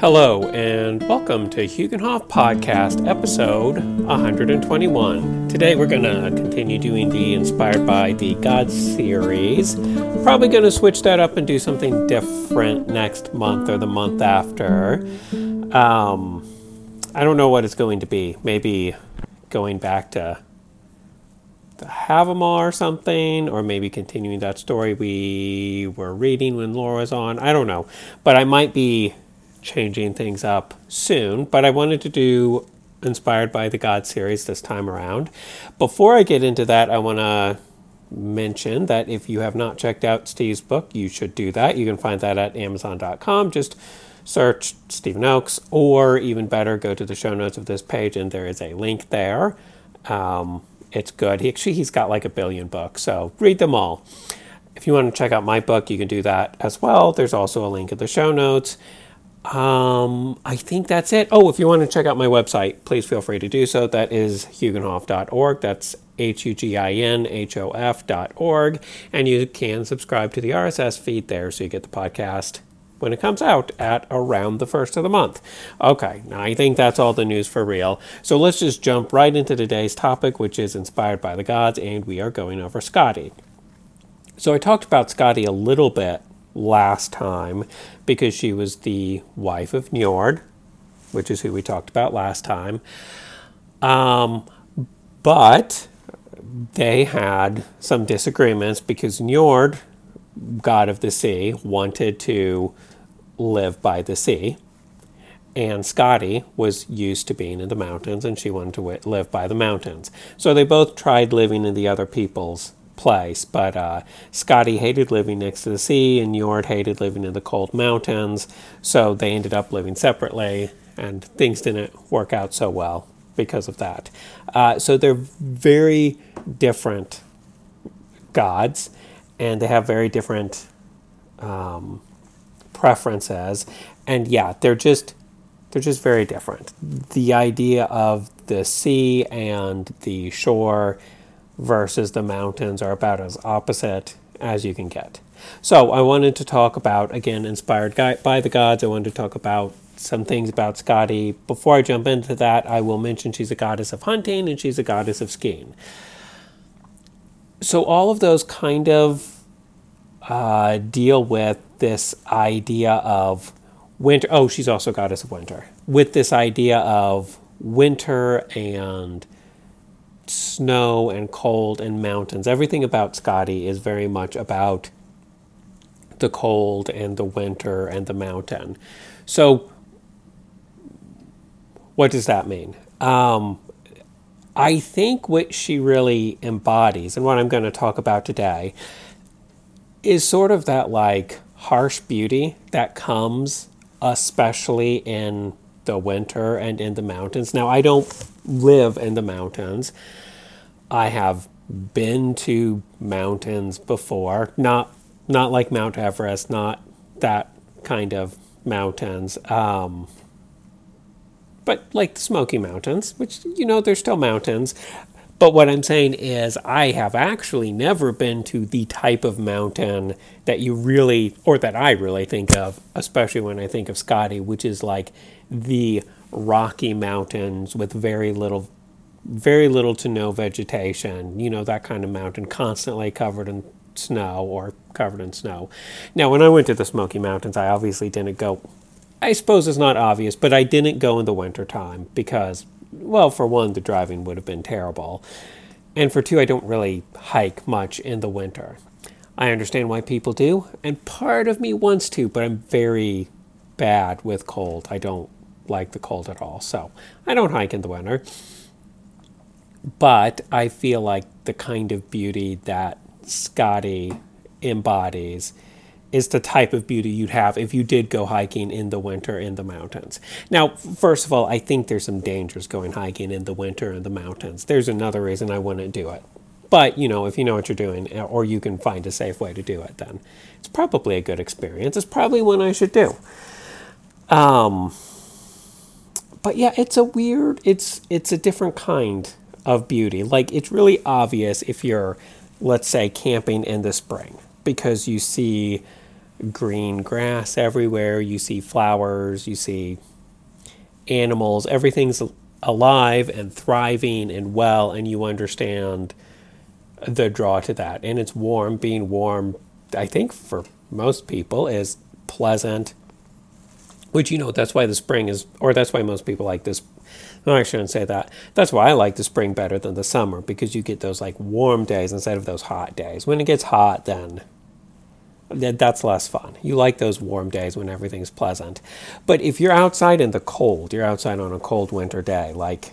Hello, and welcome to Huginhof Podcast, episode 121. Today we're going to continue doing the Inspired by the Gods series. Probably going to switch that up and do something different next month or the month after. Um, I don't know what it's going to be. Maybe going back to the Havamal or something, or maybe continuing that story we were reading when Laura was on. I don't know. But I might be changing things up soon, but I wanted to do inspired by the God series this time around. Before I get into that, I want to mention that if you have not checked out Steve's book, you should do that. You can find that at amazon.com. Just search Stephen Oakes, or even better, go to the show notes of this page, and there is a link there. Um, it's good. He actually he's got like a billion books, so read them all. If you want to check out my book, you can do that as well. There's also a link in the show notes. Um, I think that's it. Oh, if you want to check out my website, please feel free to do so. That is huginhof.org. That's H U G I N H O F.org. And you can subscribe to the RSS feed there so you get the podcast when it comes out at around the first of the month. Okay, now I think that's all the news for real. So let's just jump right into today's topic, which is inspired by the gods, and we are going over Skadi. So I talked about Skadi a little bit last time because she was the wife of Njord, which is who we talked about last time. Um, but they had some disagreements because Njord, god of the sea, wanted to live by the sea. And Skadi was used to being in the mountains and she wanted to live by the mountains. So they both tried living in the other people's place. But uh, Skadi hated living next to the sea, and Njord hated living in the cold mountains. So they ended up living separately, and things didn't work out so well because of that. Uh, so they're very different gods, and they have very different um, preferences. And yeah, they're just they're just very different. The idea of the sea and the shore versus the mountains are about as opposite as you can get. So I wanted to talk about, again, inspired by the gods. I wanted to talk about some things about Skadi. Before I jump into that, I will mention she's a goddess of hunting and she's a goddess of skiing. So all of those kind of uh, deal with this idea of winter. Oh, she's also goddess of winter. With this idea of winter and snow and cold and mountains. Everything about Skadi is very much about the cold and the winter and the mountain. So, what does that mean? Um, I think what she really embodies, and what I'm going to talk about today, is sort of that like harsh beauty that comes especially in the winter and in the mountains. Now, I don't live in the mountains. I have been to mountains before, not not like Mount Everest, not that kind of mountains, um, but like the Smoky Mountains, which you know they're still mountains. But what I'm saying is, I have actually never been to the type of mountain that you really, or that I really think of, especially when I think of Skadi, which is like the Rocky Mountains with very little very little to no vegetation, you know, that kind of mountain, constantly covered in snow or covered in snow. Now, when I went to the Smoky Mountains, I obviously didn't go, I suppose it's not obvious, but I didn't go in the wintertime because, well, for one, the driving would have been terrible. And for two, I don't really hike much in the winter. I understand why people do, and part of me wants to, but I'm very bad with cold. I don't like the cold at all. So I don't hike in the winter. But I feel like the kind of beauty that Skadi embodies is the type of beauty you'd have if you did go hiking in the winter in the mountains. Now, first of all, I think there's some dangers going hiking in the winter in the mountains. There's another reason I wouldn't do it. But, you know, if you know what you're doing or you can find a safe way to do it, then it's probably a good experience. It's probably one I should do. Um, but yeah, it's a weird, it's it's a different kind of beauty. Like it's really obvious if you're, let's say, camping in the spring because you see green grass everywhere, you see flowers, you see animals, everything's alive and thriving and well, and you understand the draw to that. And it's warm, being warm, I think for most people is pleasant, which, you know, that's why the spring is, or that's why most people like this. No, I shouldn't say that. That's why I like the spring better than the summer because you get those like warm days instead of those hot days. When it gets hot, then that's less fun. You like those warm days when everything's pleasant. But if you're outside in the cold, you're outside on a cold winter day, like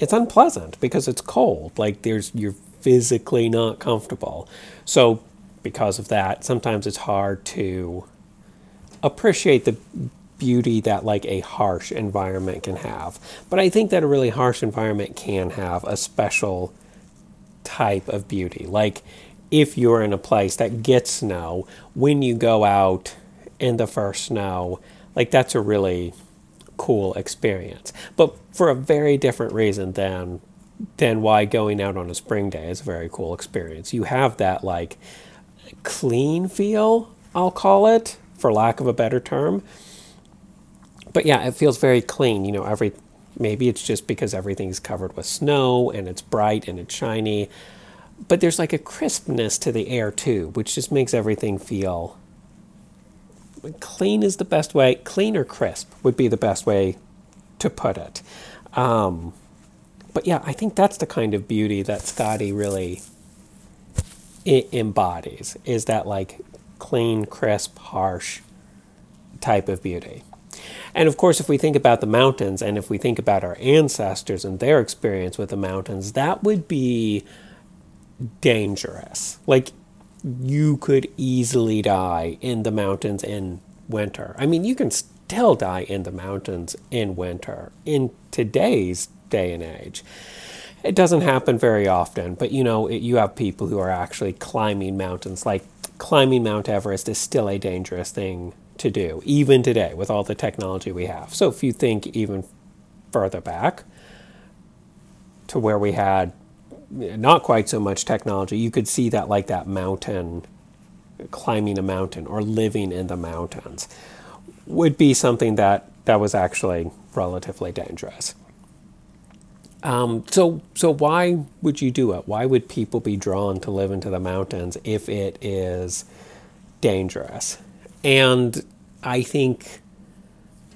it's unpleasant because it's cold. Like there's you're physically not comfortable. So because of that, sometimes it's hard to appreciate the beauty that like a harsh environment can have. But I think that a really harsh environment can have a special type of beauty. Like if you're in a place that gets snow, when you go out in the first snow, like that's a really cool experience. But for a very different reason than than why going out on a spring day is a very cool experience. You have that like clean feel, I'll call it, for lack of a better term. But yeah, it feels very clean. You know, every maybe it's just because everything's covered with snow and it's bright and it's shiny but there's like a crispness to the air too, which just makes everything feel clean is the best way. Clean or crisp would be the best way to put it. Um, but yeah, I think that's the kind of beauty that Skadi really I- embodies. Is that like clean, crisp, harsh type of beauty. And of course, if we think about the mountains and if we think about our ancestors and their experience with the mountains, that would be dangerous. Like you could easily die in the mountains in winter. I mean, you can still die in the mountains in winter in today's day and age. It doesn't happen very often, but you know, it, you have people who are actually climbing mountains. Like climbing Mount Everest is still a dangerous thing to do, even today with all the technology we have. So if you think even further back to where we had not quite so much technology, you could see that like that mountain, climbing a mountain or living in the mountains would be something that, that was actually relatively dangerous. Um, so, so why would you do it? Why would people be drawn to live into the mountains if it is dangerous? And I think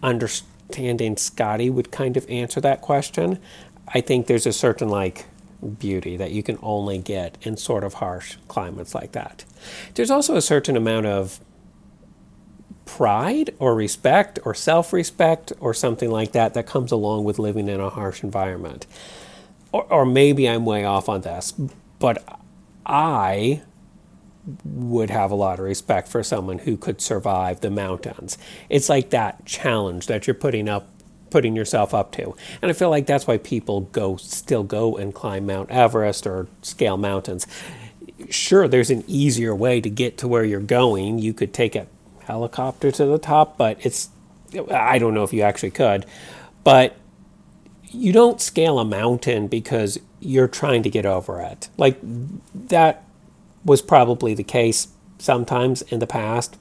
understanding Skadi would kind of answer that question. I think there's a certain like beauty that you can only get in sort of harsh climates like that. There's also a certain amount of pride or respect or self respect or something like that that comes along with living in a harsh environment. Or, or maybe I'm way off on this, but I would have a lot of respect for someone who could survive the mountains. It's like that challenge that you're putting up putting yourself up to. And I feel like that's why people go still go and climb Mount Everest or scale mountains. Sure, there's an easier way to get to where you're going. You could take a helicopter to the top, but it's I don't know if you actually could. But you don't scale a mountain because you're trying to get over it. Like that was probably the case sometimes in the past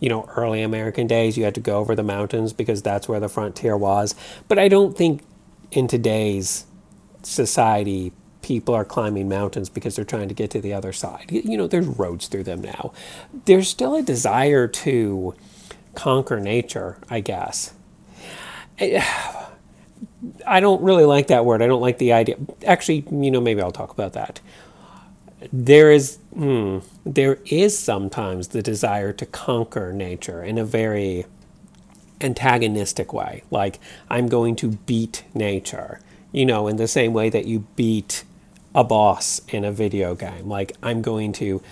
you know, early American days, you had to go over the mountains because that's where the frontier was. But I don't think in today's society, people are climbing mountains because they're trying to get to the other side. You know, there's roads through them now. There's still a desire to conquer nature, I guess. I don't really like that word. I don't like the idea. Actually, you know, maybe I'll talk about that there is hmm, there is sometimes the desire to conquer nature in a very antagonistic way like i'm going to beat nature you know in the same way that you beat a boss in a video game like i'm going to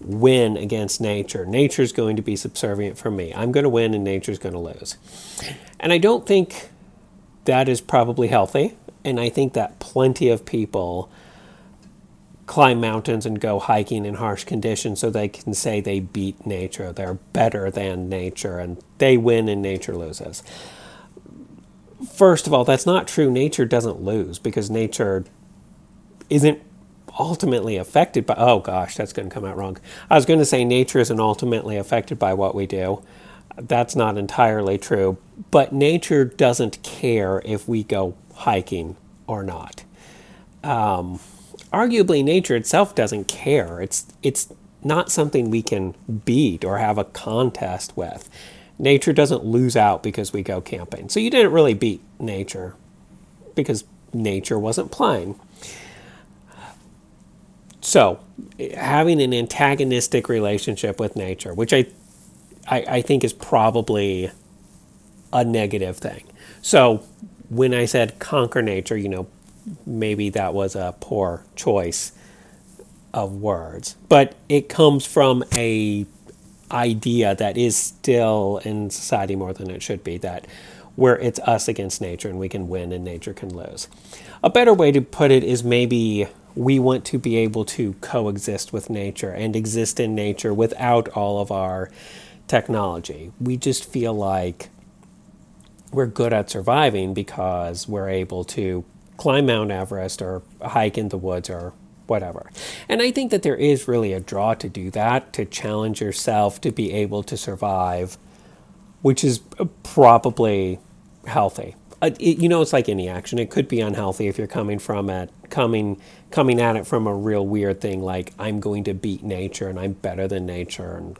win against nature. Nature's going to be subservient for me. I'm going to win and nature's going to lose. And i don't think that is probably healthy and i think that plenty of people climb mountains and go hiking in harsh conditions so they can say they beat nature. They're better than nature and they win and nature loses. First of all, that's not true. Nature doesn't lose because nature isn't ultimately affected by. Oh gosh, that's going to come out wrong. I was going to say nature isn't ultimately affected by what we do. That's not entirely true. But nature doesn't care if we go hiking or not. Um, arguably, nature itself doesn't care. It's it's not something we can beat or have a contest with. Nature doesn't lose out because we go camping. So you didn't really beat nature because nature wasn't playing. So, having an antagonistic relationship with nature, which I, I, I, think is probably a negative thing. So, when I said conquer nature, you know, maybe that was a poor choice of words, but it comes from a idea that is still in society more than it should be that where it's us against nature and we can win and nature can lose. A better way to put it is maybe we want to be able to coexist with nature and exist in nature without all of our technology. We just feel like we're good at surviving because we're able to climb Mount Everest or hike in the woods or whatever. And I think that there is really a draw to do that, to challenge yourself to be able to survive, which is probably healthy. Uh, it, you know, it's like any action. It could be unhealthy if you're coming from it, coming coming at it from a real weird thing like I'm going to beat nature and I'm better than nature and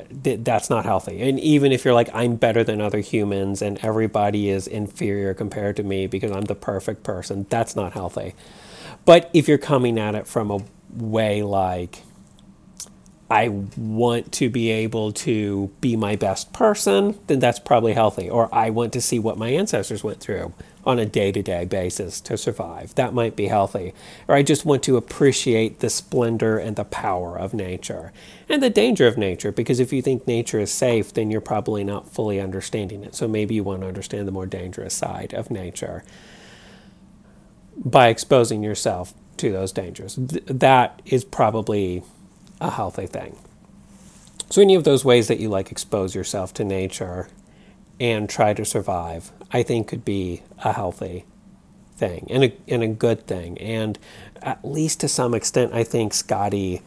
uh, that's not healthy. And even if you're like, I'm better than other humans and everybody is inferior compared to me because I'm the perfect person, that's not healthy. But if you're coming at it from a way like, I want to be able to be my best person, then that's probably healthy. Or I want to see what my ancestors went through on a day to day basis to survive. That might be healthy. Or I just want to appreciate the splendor and the power of nature and the danger of nature, because if you think nature is safe, then you're probably not fully understanding it. So maybe you want to understand the more dangerous side of nature by exposing yourself to those dangers. Th- that is probably a healthy thing. So, any of those ways that you like expose yourself to nature and try to survive, I think could be a healthy thing and a, and a good thing. And at least to some extent, I think Skadi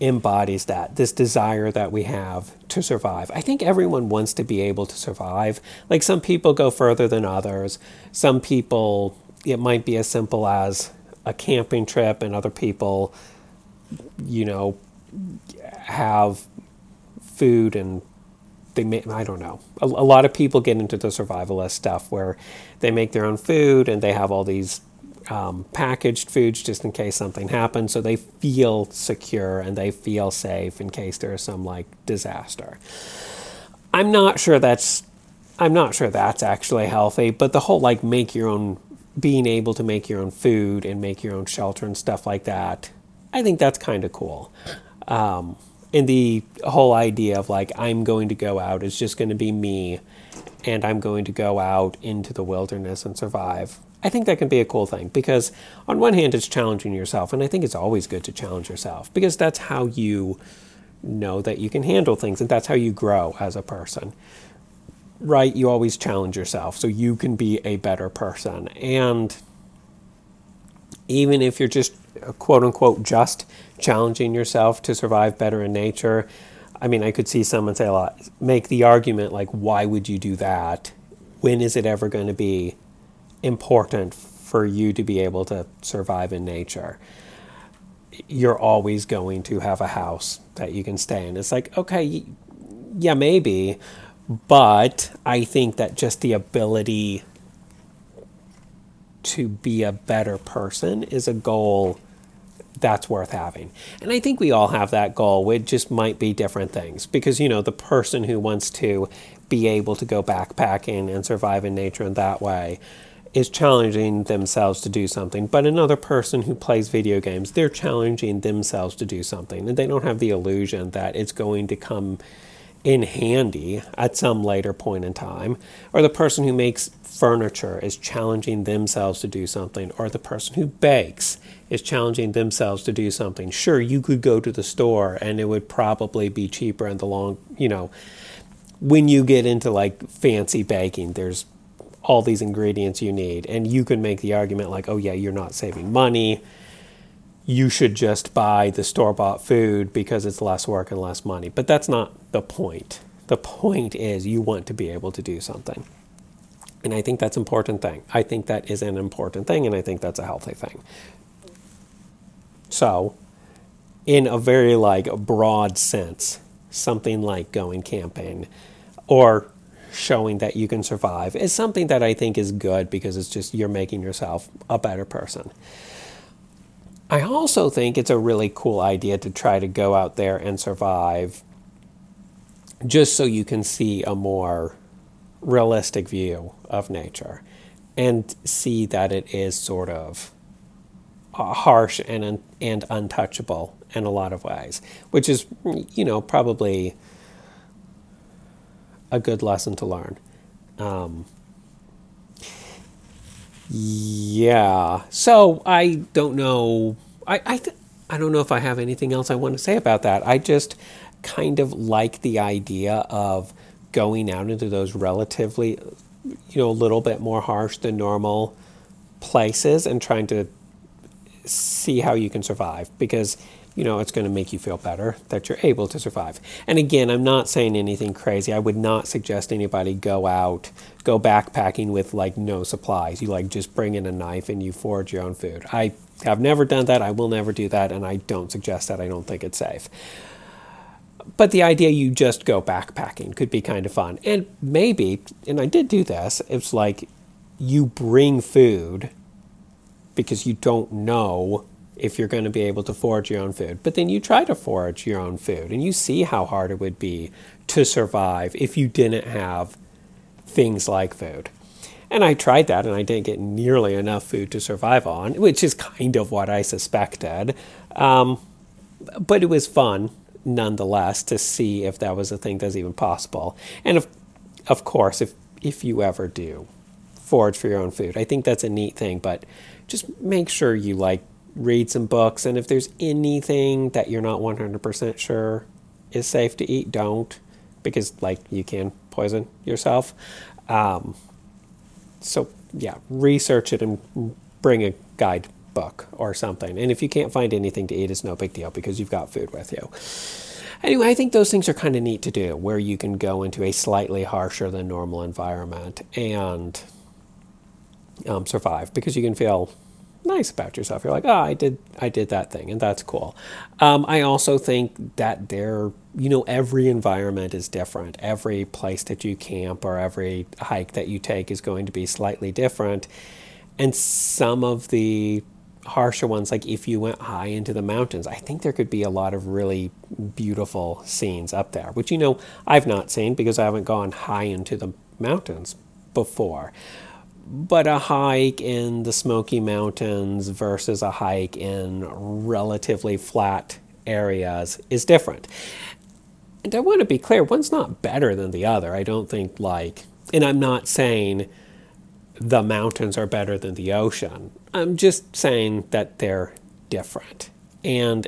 embodies that this desire that we have to survive. I think everyone wants to be able to survive. Like some people go further than others. Some people, it might be as simple as a camping trip, and other people, you know, have food and they may, I don't know. A, a, lot of people get into the survivalist stuff where they make their own food and they have all these um, packaged foods just in case something happens. So they feel secure and they feel safe in case there is some like disaster. I'm not sure that's I'm not sure that's actually healthy, but the whole like make your own being able to make your own food and make your own shelter and stuff like that, I think that's kind of cool. Um, and the whole idea of like I'm going to go out is just going to be me and I'm going to go out into the wilderness and survive. I think that can be a cool thing because on one hand it's challenging yourself and I think it's always good to challenge yourself because that's how you know that you can handle things and that's how you grow as a person. Right? You always challenge yourself so you can be a better person and even if you're just quote unquote just challenging yourself to survive better in nature. I mean, I could see someone say a lot, make the argument like, why would you do that? When is it ever going to be important for you to be able to survive in nature? You're always going to have a house that you can stay in. It's like, okay, yeah, maybe, but I think that just the ability to be a better person is a goal that's worth having. And I think we all have that goal. It just might be different things because, you know, the person who wants to be able to go backpacking and survive in nature in that way is challenging themselves to do something. But another person who plays video games, they're challenging themselves to do something. And they don't have the illusion that it's going to come in handy at some later point in time. Or the person who makes furniture is challenging themselves to do something. Or the person who bakes is challenging themselves to do something. Sure, you could go to the store and it would probably be cheaper in the long, you know, when you get into like fancy baking, there's all these ingredients you need. And you can make the argument like, oh, yeah, you're not saving money. you should just buy the store bought food because it's less work and less money. But that's not the point. The point is you want to be able to do something. And I think that's an important thing. I think that is an important thing, and I think that's a healthy thing. So, in a very like broad sense, something like going camping or showing that you can survive is something that I think is good because it's just you're making yourself a better person. I also think it's a really cool idea to try to go out there and survive just so you can see a more realistic view of nature and see that it is sort of uh, harsh and and untouchable in a lot of ways, which is you know probably a good lesson to learn. Um, yeah. So I don't know. I I, th- I don't know if I have anything else I want to say about that. I just kind of like the idea of going out into those relatively, you know, a little bit more harsh than normal places and trying to see how you can survive because you know, it's going to make you feel better that you're able to survive. And again, I'm not saying anything crazy. I would not suggest anybody go out, go backpacking with like no supplies. You like just bring in a knife and you forage your own food. I have never done that. I will never do that. And I don't suggest that. I don't think it's safe. But the idea you just go backpacking could be kind of fun. And maybe, and I did do this, it's like you bring food because you don't know if you're going to be able to forage your own food. But then you try to forage your own food and you see how hard it would be to survive if you didn't have things like food. And I tried that and I didn't get nearly enough food to survive on, which is kind of what I suspected. Um, but it was fun nonetheless to see if that was a thing that's even possible. And of, of course, if, if you ever do forage for your own food, I think that's a neat thing, but just make sure you like read some books. And if there's anything that you're not 100% sure is safe to eat, don't, because like you can poison yourself. Um, so yeah, research it and bring a guide book or something. And if you can't find anything to eat, it's no big deal because you've got food with you. Anyway, I think those things are kind of neat to do where you can go into a slightly harsher than normal environment and um, survive because you can feel nice about yourself. You're like, oh, I did, I did that thing, and that's cool. Um, I also think that there, you know, every environment is different. Every place that you camp or every hike that you take is going to be slightly different, and some of the harsher ones, like if you went high into the mountains, I think there could be a lot of really beautiful scenes up there, which you know I've not seen because I haven't gone high into the mountains before but a hike in the Smoky Mountains versus a hike in relatively flat areas is different. And I want to be clear, one's not better than the other. I don't think, like, and I'm not saying the mountains are better than the ocean. I'm just saying that they're different. And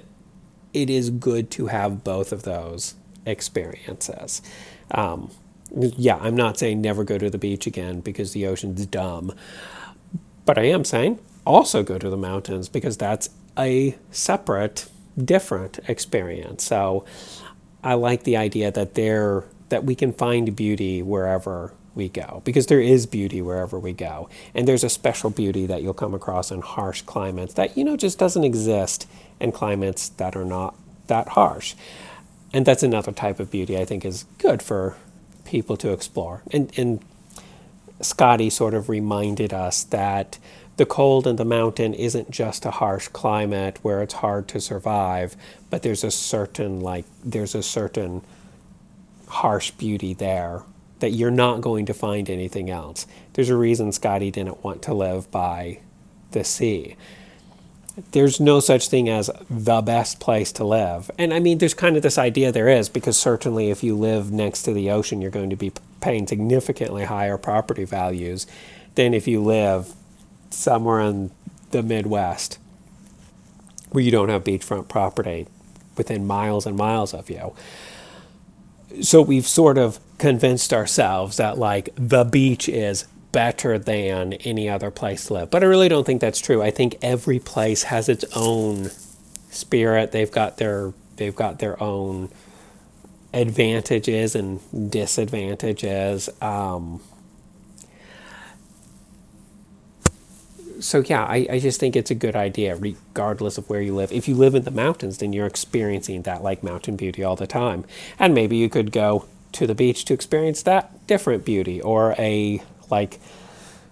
it is good to have both of those experiences. Um, yeah, I'm not saying never go to the beach again because the ocean's dumb. But I am saying also go to the mountains because that's a separate, different experience. So I like the idea that there that we can find beauty wherever we go because there is beauty wherever we go. And there's a special beauty that you'll come across in harsh climates that you know just doesn't exist in climates that are not that harsh. And that's another type of beauty I think is good for people to explore. And, and Skadi sort of reminded us that the cold in the mountain isn't just a harsh climate where it's hard to survive, but there's a certain like there's a certain harsh beauty there that you're not going to find anything else. There's a reason Skadi didn't want to live by the sea there's no such thing as the best place to live. And I mean, there's kind of this idea there is, because certainly if you live next to the ocean, you're going to be paying significantly higher property values than if you live somewhere in the Midwest where you don't have beachfront property within miles and miles of you. So we've sort of convinced ourselves that, like, the beach is better than any other place to live. But I really don't think that's true. I think every place has its own spirit. They've got their they've got their own advantages and disadvantages. Um, so yeah, I, I just think it's a good idea, regardless of where you live. If you live in the mountains, then you're experiencing that like mountain beauty all the time. And maybe you could go to the beach to experience that different beauty or a like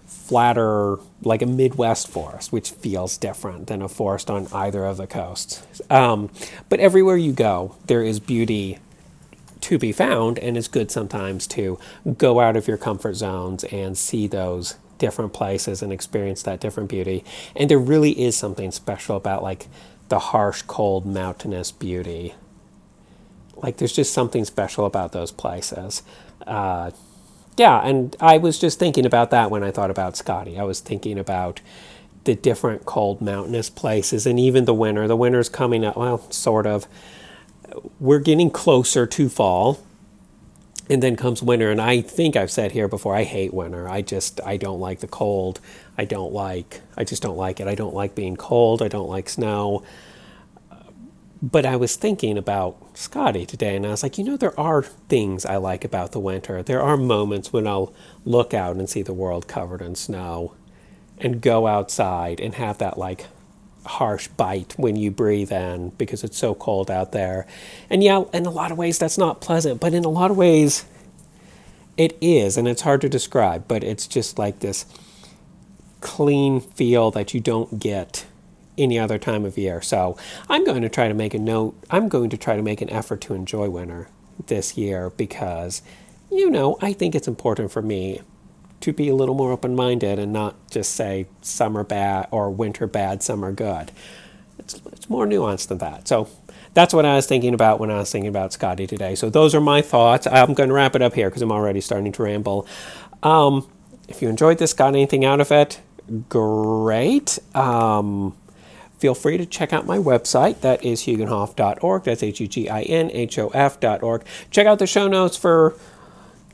flatter like a midwest forest which feels different than a forest on either of the coasts um, but everywhere you go there is beauty to be found and it's good sometimes to go out of your comfort zones and see those different places and experience that different beauty and there really is something special about like the harsh cold mountainous beauty like there's just something special about those places. Uh, yeah, and I was just thinking about that when I thought about Skadi. I was thinking about the different cold mountainous places and even the winter. The winter's coming up, well, sort of. We're getting closer to fall. And then comes winter, and I think I've said here before, I hate winter. I just I don't like the cold. I don't like I just don't like it. I don't like being cold. I don't like snow. But I was thinking about Skadi today, and I was like, you know, there are things I like about the winter. There are moments when I'll look out and see the world covered in snow and go outside and have that like harsh bite when you breathe in because it's so cold out there. And yeah, in a lot of ways, that's not pleasant, but in a lot of ways, it is, and it's hard to describe, but it's just like this clean feel that you don't get any other time of year. So I'm going to try to make a note. I'm going to try to make an effort to enjoy winter this year because, you know, I think it's important for me to be a little more open minded and not just say summer bad or winter bad, summer good. It's, it's more nuanced than that. So that's what I was thinking about when I was thinking about Skadi today. So those are my thoughts. I'm going to wrap it up here because I'm already starting to ramble. Um, if you enjoyed this, got anything out of it, great. Um, feel free to check out my website. That is huginhof.org. That's H U G I N H O F.org. Check out the show notes for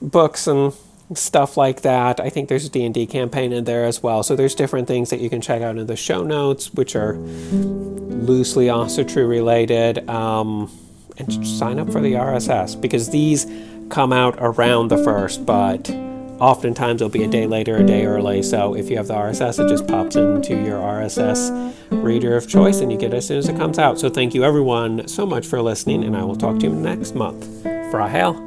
books and stuff like that. I think there's a D&D campaign in there as well. So there's different things that you can check out in the show notes, which are loosely Asatru related. Um, and sign up for the RSS because these come out around the first, but oftentimes it'll be a day later, a day early. So if you have the RSS, it just pops into your RSS reader of choice and you get it as soon as it comes out. So thank you everyone so much for listening, and I will talk to you next month. Frahel.